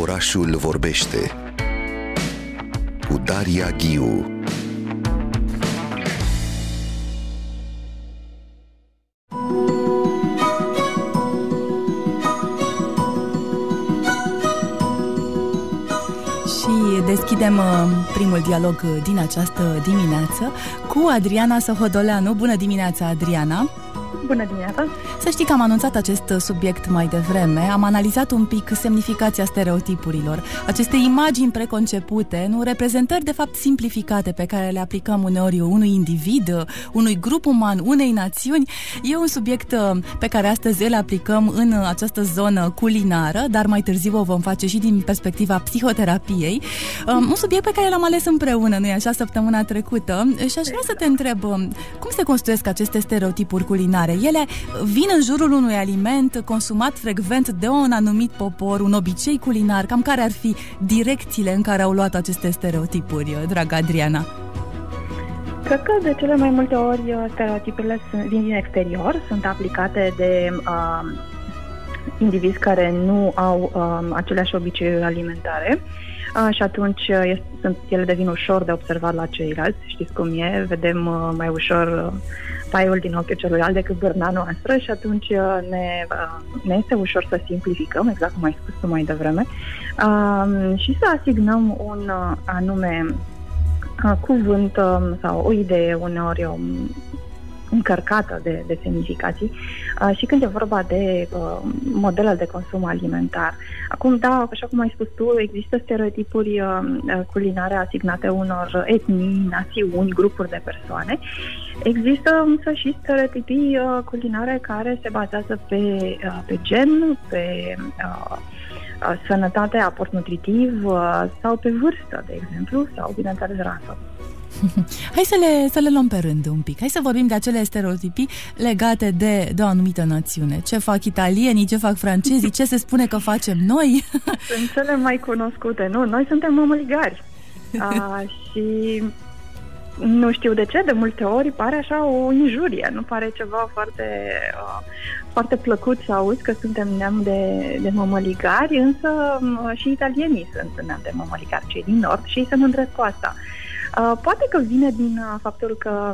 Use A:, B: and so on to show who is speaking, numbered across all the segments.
A: Orașul vorbește cu Daria Ghiu
B: deschidem uh, primul dialog din această dimineață cu Adriana Sohodoleanu. Bună dimineața, Adriana!
C: Bună dimineața!
B: Să știi că am anunțat acest subiect mai devreme, am analizat un pic semnificația stereotipurilor, aceste imagini preconcepute, nu reprezentări de fapt simplificate pe care le aplicăm uneori unui individ, unui grup uman, unei națiuni. E un subiect uh, pe care astăzi îl aplicăm în această zonă culinară, dar mai târziu o vom face și din perspectiva psihoterapiei. Um, un subiect pe care l-am ales împreună, nu-i așa, săptămâna trecută și aș vrea să te întreb um, cum se construiesc aceste stereotipuri culinare? Ele vin în jurul unui aliment consumat frecvent de un anumit popor, un obicei culinar, cam care ar fi direcțiile în care au luat aceste stereotipuri, dragă Adriana?
C: Cred că de cele mai multe ori uh, stereotipurile vin din exterior, sunt aplicate de uh, indivizi care nu au uh, aceleași obiceiuri alimentare uh, și atunci uh, sunt, ele devin ușor de observat la ceilalți. Știți cum e, vedem uh, mai ușor uh, paiul din ochiul celuilalt decât bârna noastră și atunci uh, ne, uh, ne este ușor să simplificăm, exact cum ai spus tu mai devreme, um, și să asignăm un uh, anume cuvânt um, sau o idee uneori um, încărcată de, de semnificații uh, și când e vorba de uh, modele de consum alimentar. Acum, da, așa cum ai spus tu, există stereotipuri uh, culinare asignate unor etnii, națiuni, grupuri de persoane. Există însă și stereotipii uh, culinare care se bazează pe, uh, pe gen, pe uh, sănătate, aport nutritiv uh, sau pe vârstă, de exemplu, sau, bineînțeles, rasă.
B: Hai să le, să le luăm pe rând un pic. Hai să vorbim de acele stereotipii legate de, de o anumită națiune. Ce fac italienii, ce fac francezii, ce se spune că facem noi?
C: Sunt cele mai cunoscute, nu? Noi suntem mămăligari. A, și nu știu de ce, de multe ori pare așa o injurie, nu pare ceva foarte, uh, foarte plăcut să auzi că suntem neam de, de mămăligari, însă uh, și italienii sunt neam de mămăligari, cei din nord, și ei se mândresc cu asta. Uh, poate că vine din uh, faptul că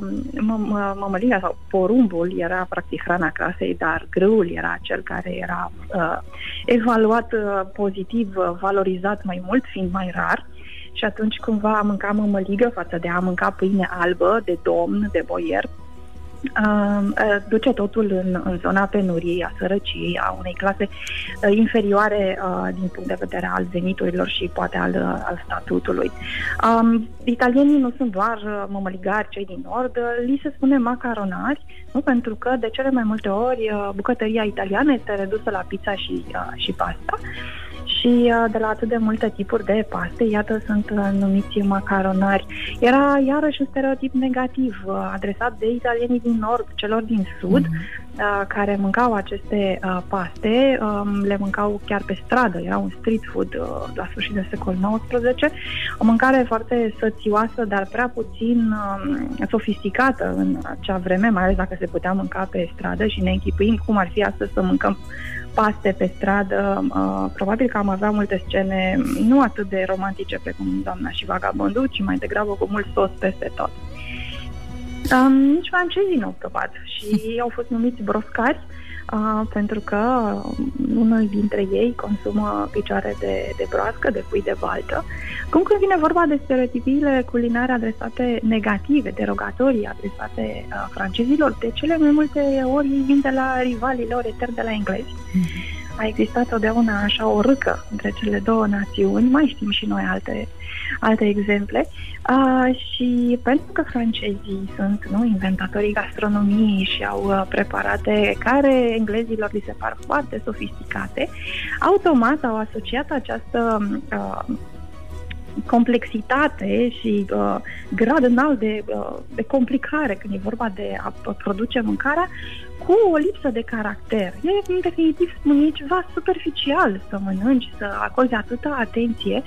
C: mămăliga sau porumbul era practic hrana casei, dar grâul era cel care era uh, evaluat uh, pozitiv, uh, valorizat mai mult, fiind mai rar. Și atunci cumva a mânca mămăligă față de a mânca pâine albă de domn, de boier, duce totul în, în zona penuriei, a sărăciei, a unei clase inferioare din punct de vedere al veniturilor și poate al, al statutului. Um, italienii nu sunt doar mămăligari, cei din nord, li se spune macaronari, nu? pentru că de cele mai multe ori bucătăria italiană este redusă la pizza și, și pasta și uh, de la atât de multe tipuri de paste, iată, sunt uh, numiți macaronari. Era iarăși un stereotip negativ uh, adresat de italienii din nord, celor din sud, mm-hmm. care mâncau aceste paste, um, le mâncau chiar pe stradă, era un street food la sfârșit de secol XIX, o mâncare foarte sățioasă, dar prea puțin um, sofisticată în acea vreme, mai ales dacă se putea mânca pe stradă și ne închipuim cum ar fi astăzi să mâncăm paste pe stradă, uh, probabil că am avea multe scene nu atât de romantice precum Doamna și Vagabondul, ci mai degrabă cu mult sos peste tot. Um, nici francezii nu au probat și ei au fost numiți broscari uh, pentru că unul dintre ei consumă picioare de, de broască, de pui de baltă. Cum când vine vorba de stereotipiile culinare adresate negative, derogatorii adresate uh, francezilor, de cele mai multe ori vin de la rivalii lor eterni de la englezi. Mm-hmm. A existat totdeauna așa o râcă între cele două națiuni, mai știm și noi alte alte exemple. Uh, și pentru că francezii sunt nu, inventatorii gastronomiei și au uh, preparate care englezilor li se par foarte sofisticate, automat au asociat această uh, complexitate și uh, grad înalt de, uh, de complicare când e vorba de a produce mâncarea cu o lipsă de caracter. E, în definitiv, spun e ceva superficial să mănânci, să acorzi atâta atenție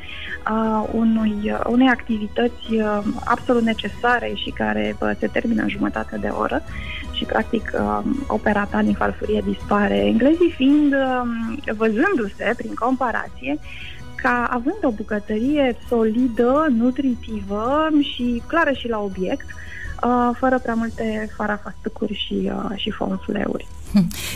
C: uh, unui, unei activități uh, absolut necesare și care uh, se termină în jumătate de oră și, practic, uh, opera ta din farfurie dispare. Englezii fiind, uh, văzându-se prin comparație, ca având o bucătărie solidă, nutritivă și clară și la obiect, uh, fără prea multe farafastăcuri și, uh, și fonfleuri.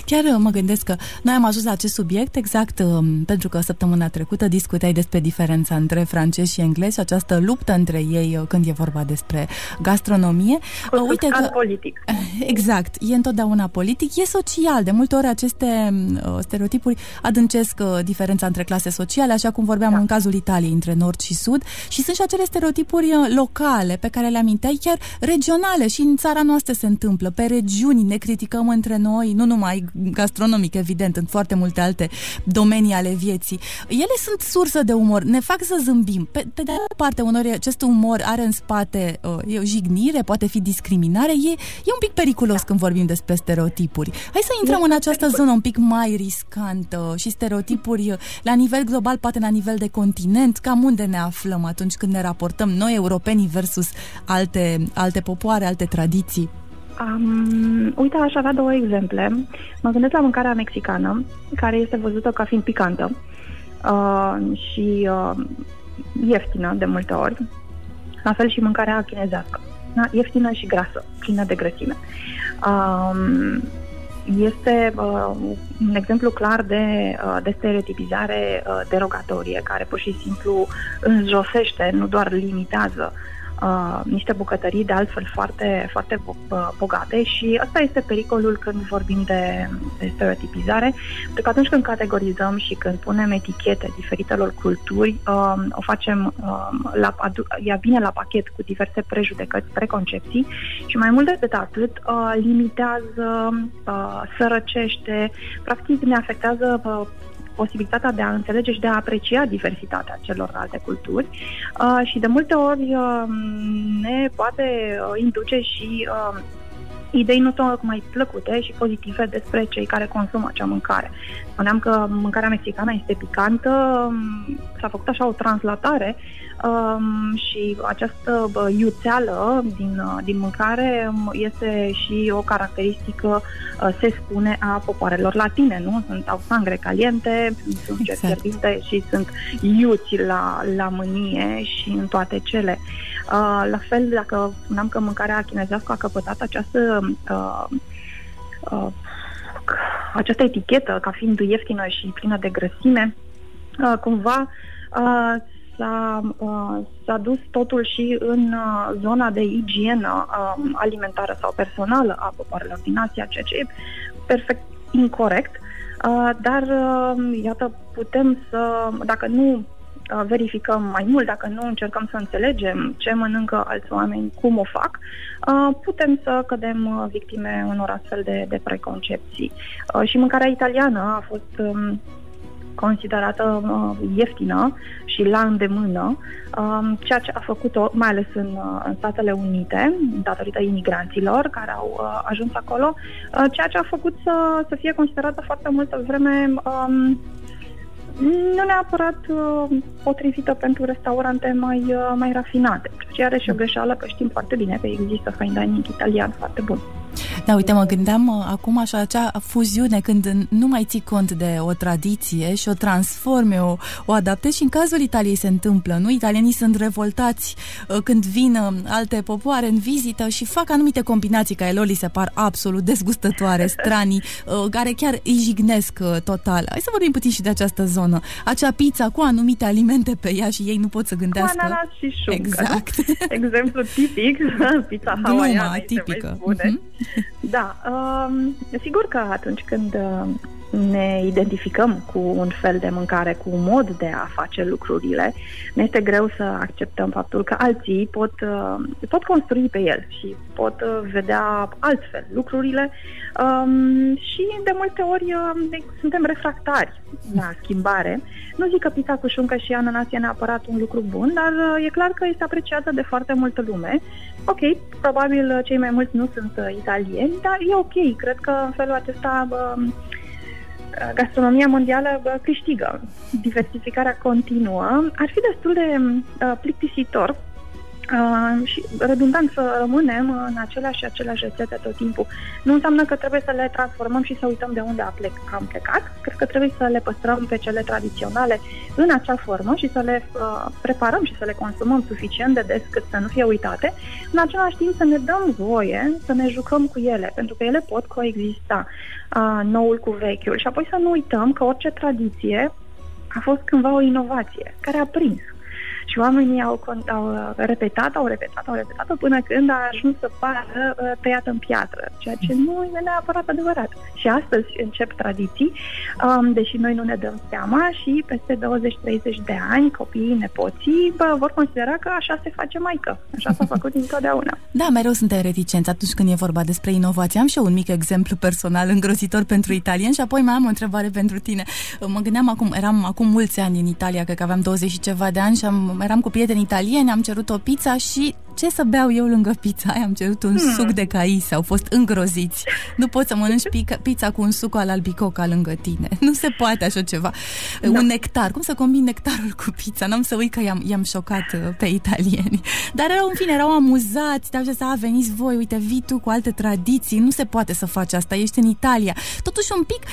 B: Chiar uh, mă gândesc că noi am ajuns la acest subiect exact um, pentru că săptămâna trecută discutai despre diferența între francezi și englezi și această luptă între ei uh, când e vorba despre gastronomie.
C: Uh, uite că politic.
B: Exact, e întotdeauna politic, e social. De multe ori aceste stereotipuri adâncesc diferența între clase sociale, așa cum vorbeam da. în cazul Italiei, între nord și sud, și sunt și acele stereotipuri locale pe care le aminteai, chiar regionale și în țara noastră se întâmplă. Pe regiuni ne criticăm între noi, nu numai gastronomic, evident, în foarte multe alte domenii ale vieții. Ele sunt sursă de umor, ne fac să zâmbim. Pe, pe de altă parte, uneori acest umor are în spate uh, e o jignire, poate fi discriminare, e, e un pic periculos când vorbim despre stereotipuri. Hai să intrăm în această zonă un pic mai riscantă și stereotipuri la nivel global, poate la nivel de continent, cam unde ne aflăm atunci când ne raportăm noi, europenii, versus alte, alte popoare, alte tradiții.
C: Um, uite, aș avea două exemple. Mă gândesc la mâncarea mexicană, care este văzută ca fiind picantă uh, și uh, ieftină de multe ori. La fel și mâncarea chinezească. Da? Ieftină și grasă, plină de grăsime. Um, este uh, un exemplu clar de, uh, de stereotipizare uh, derogatorie, care pur și simplu înjosește, nu doar limitează uh, niște bucătării de altfel foarte, foarte bogate și asta este pericolul când vorbim de, de stereotipizare, pentru că atunci când categorizăm și când punem etichete diferitelor culturi, uh, o facem, uh, la, ea vine la pachet cu diverse prejudecăți, preconcepții și mai mult decât atât, uh, limitează, uh, sărăcește, practic ne afectează uh, posibilitatea de a înțelege și de a aprecia diversitatea celorlalte culturi uh, și de multe ori uh, ne poate uh, induce și uh, idei nu tocmai plăcute și pozitive despre cei care consumă acea mâncare. Spuneam că mâncarea mexicană este picantă, um, s-a făcut așa o translatare um, și această bă, iuțeală din, uh, din mâncare um, este și o caracteristică, uh, se spune, a popoarelor latine, nu? Sunt, au sangre caliente, sunt exact. fierbinte și sunt iuți la, la mânie și în toate cele. Uh, la fel, dacă spuneam că mâncarea chinezească a căpătat această uh, uh, această etichetă ca fiind ieftină și plină de grăsime, uh, cumva uh, s-a, uh, s-a dus totul și în uh, zona de igienă uh, alimentară sau personală a popoarelor din Asia, ceea ce e perfect incorrect. Uh, dar, uh, iată, putem să, dacă nu uh, verificăm mai mult, dacă nu încercăm să înțelegem ce mănâncă alți oameni, cum o fac, uh, putem să cădem victime unor astfel de, de preconcepții. Și mâncarea italiană a fost um, considerată uh, ieftină și la îndemână, uh, ceea ce a făcut-o, mai ales în, uh, în Statele Unite, datorită imigranților care au uh, ajuns acolo, uh, ceea ce a făcut să, să fie considerată foarte multă vreme um, nu neapărat uh, potrivită pentru restaurante mai, uh, mai rafinate. Ceea ce are și o greșeală, că știm foarte bine că există fine dining italian foarte bun.
B: Da, uite, mă gândeam uh, acum așa acea fuziune când nu mai ții cont de o tradiție și o transforme, o, o adaptezi și în cazul Italiei se întâmplă, nu? Italienii sunt revoltați uh, când vin uh, alte popoare în vizită și fac anumite combinații care lor li se par absolut dezgustătoare, stranii, care chiar îi jignesc total. Hai să vorbim puțin și de această zonă. Acea pizza cu anumite alimente pe ea și ei nu pot să gândească.
C: Cu ananas și șuncă.
B: Exact.
C: Exemplu tipic, pizza hawaiiană,
B: tipică.
C: Spune. Uh-huh. Da, um, sigur că atunci când uh, ne identificăm cu un fel de mâncare, cu un mod de a face lucrurile, ne este greu să acceptăm faptul că alții pot, uh, pot construi pe el și pot uh, vedea altfel lucrurile um, și de multe ori uh, suntem refractari la schimbare. Nu zic că pizza cu șuncă și ananas e neapărat un lucru bun, dar uh, e clar că este apreciată de foarte multă lume. Ok, probabil uh, cei mai mulți nu sunt uh, italieni, dar e ok. Cred că în felul acesta uh, gastronomia mondială câștigă. Diversificarea continuă. Ar fi destul de uh, plictisitor Uh, și redundant să rămânem în aceleași și aceleași rețete tot timpul. Nu înseamnă că trebuie să le transformăm și să uităm de unde am plecat. Cred că trebuie să le păstrăm pe cele tradiționale în acea formă și să le uh, preparăm și să le consumăm suficient de des cât să nu fie uitate. În același timp să ne dăm voie să ne jucăm cu ele, pentru că ele pot coexista uh, noul cu vechiul. Și apoi să nu uităm că orice tradiție a fost cândva o inovație care a prins și oamenii au, au uh, repetat, au repetat, au repetat până când a ajuns să pară uh, tăiată în piatră, ceea ce nu e neapărat adevărat. Și astăzi încep tradiții, um, deși noi nu ne dăm seama și peste 20-30 de ani copiii, nepoții bă, vor considera că așa se face maică. Așa s-a făcut întotdeauna.
B: Da, mereu suntem reticenți atunci când e vorba despre inovație. Am și eu un mic exemplu personal îngrozitor pentru italieni și apoi mai am o întrebare pentru tine. Mă gândeam acum, eram acum mulți ani în Italia, cred că aveam 20 și ceva de ani și am eram cu prieteni italieni, am cerut o pizza și ce să beau eu lângă pizza aia? Am cerut un hmm. suc de caise, au fost îngroziți. Nu poți să mănânci pizza cu un suc al albicoca lângă tine. Nu se poate așa ceva. Da. Un nectar. Cum să combin nectarul cu pizza? N-am să uit că i-am, i-am șocat uh, pe italieni. Dar erau, în fine, erau amuzați. Dar să a, veniți voi, uite, vii tu cu alte tradiții. Nu se poate să faci asta, ești în Italia. Totuși un pic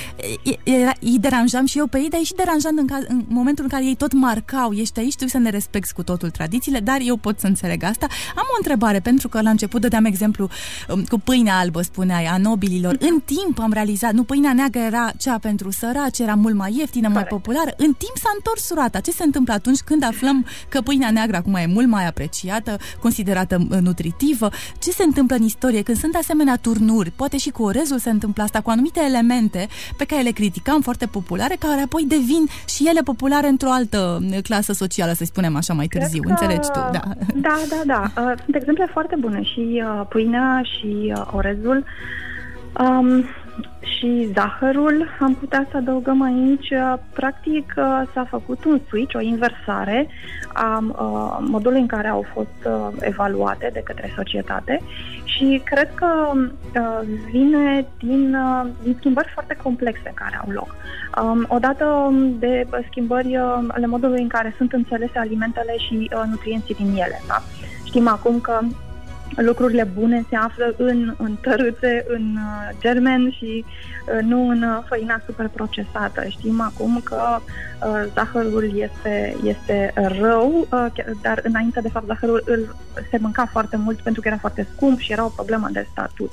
B: era, îi deranjam și eu pe ei, dar e și deranjant în, caz, în momentul în care ei tot marcau. Ești aici, tu să ne respecti cu totul tradițiile, dar eu pot să înțeleg asta. Am o întrebare, pentru că la început dădeam exemplu um, cu pâinea albă, spuneai, a nobililor. În timp am realizat, nu, pâinea neagră era cea pentru săraci, era mult mai ieftină, mai populară. În timp s-a întors surata. Ce se întâmplă atunci când aflăm că pâinea neagră acum e mult mai apreciată, considerată uh, nutritivă? Ce se întâmplă în istorie când sunt asemenea turnuri? Poate și cu orezul se întâmplă asta, cu anumite elemente pe care le criticam foarte populare, care apoi devin și ele populare într-o altă uh, clasă socială, să spunem așa, mai târziu. Că... Înțelegi tu, da.
C: Da, da, da. Uh, sunt exemple foarte bune și uh, pâinea și uh, orezul. Um, și zahărul, am putea să adăugăm aici, uh, practic uh, s-a făcut un switch, o inversare a uh, modului în care au fost evaluate de către societate și cred că vine din, din schimbări foarte complexe care au loc. Um, odată de schimbări ale modului în care sunt înțelese alimentele și nutrienții din ele. Da? Știm acum că lucrurile bune se află în, în tărâțe, în uh, germen și uh, nu în uh, făina super procesată. Știm acum că uh, zahărul este, este rău, uh, dar înainte de fapt zahărul îl, se mânca foarte mult pentru că era foarte scump și era o problemă de statut.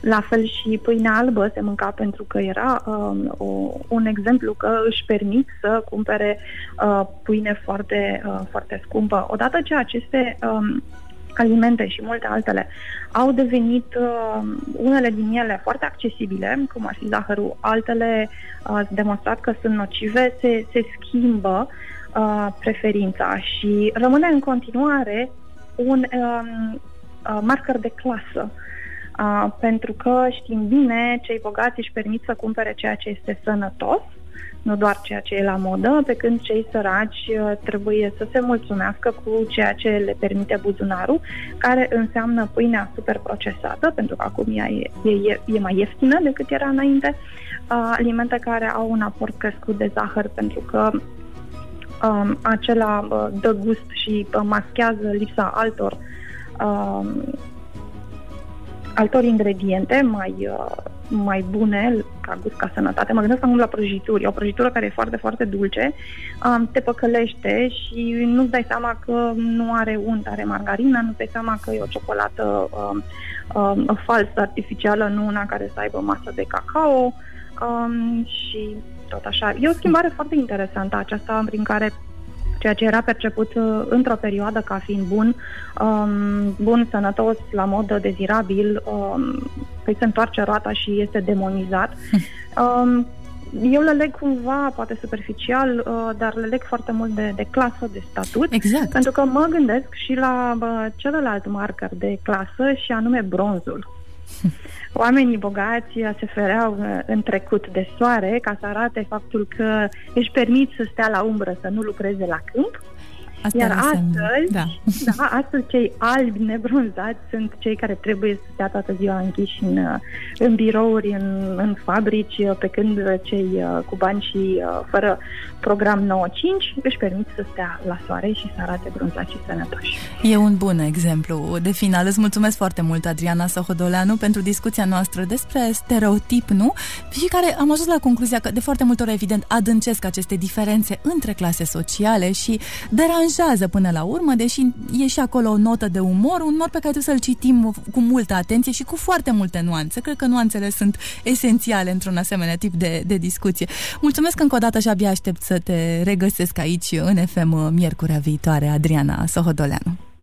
C: La fel și pâinea albă se mânca pentru că era uh, o, un exemplu că își permit să cumpere uh, pâine foarte, uh, foarte scumpă. Odată ce aceste um, alimente și multe altele au devenit uh, unele din ele foarte accesibile, cum ar fi zahărul, altele uh, demonstrat că sunt nocive, se, se schimbă uh, preferința și rămâne în continuare un um, uh, marker de clasă. Uh, pentru că știm bine, cei bogați își permit să cumpere ceea ce este sănătos nu doar ceea ce e la modă, pe când cei săraci uh, trebuie să se mulțumească cu ceea ce le permite buzunarul, care înseamnă pâinea super procesată, pentru că acum ea e, e, e mai ieftină decât era înainte, uh, alimente care au un aport crescut de zahăr, pentru că um, acela uh, dă gust și uh, maschează lipsa altor uh, altor ingrediente mai, uh, mai bune ca gust, ca sănătate. Mă gândesc acum la prăjituri. O prăjitură care e foarte, foarte dulce, um, te păcălește și nu-ți dai seama că nu are unt, are margarină, nu-ți dai seama că e o ciocolată um, um, falsă, artificială, nu una care să aibă masă de cacao um, și tot așa. E o schimbare foarte interesantă aceasta prin care ceea ce era perceput uh, într-o perioadă ca fiind bun, um, bun, sănătos, la modă, dezirabil, um, păi se întoarce roata și este demonizat. Um, eu le leg cumva, poate superficial, uh, dar le leg foarte mult de, de clasă, de statut.
B: Exact.
C: Pentru că mă gândesc și la uh, celălalt marker de clasă și anume bronzul. Oamenii bogați se fereau uh, în trecut de soare ca să arate faptul că își permit să stea la umbră, să nu lucreze la câmp
B: Asta
C: Iar
B: înseamnă.
C: astăzi,
B: Da.
C: da, astăzi cei albi nebronzați sunt cei care trebuie să stea toată ziua închiși în, uh, în birouri, în, în fabrici, uh, pe când cei uh, cu bani și uh, fără program 9-5 își permit să stea la soare și să arate bronzați și sănătoși.
B: E un bun exemplu de final. Îți mulțumesc foarte mult, Adriana Sohodoleanu, pentru discuția noastră despre stereotip, nu? Și care am ajuns la concluzia că de foarte multe ori, evident, adâncesc aceste diferențe între clase sociale și deranjează până la urmă, deși e și acolo o notă de umor, un umor pe care trebuie să-l citim cu multă atenție și cu foarte multe nuanțe. Cred că nuanțele sunt esențiale într-un asemenea tip de, de discuție. Mulțumesc încă o dată și abia aștept să te regăsesc aici în FM miercurea viitoare, Adriana Sohodoleanu.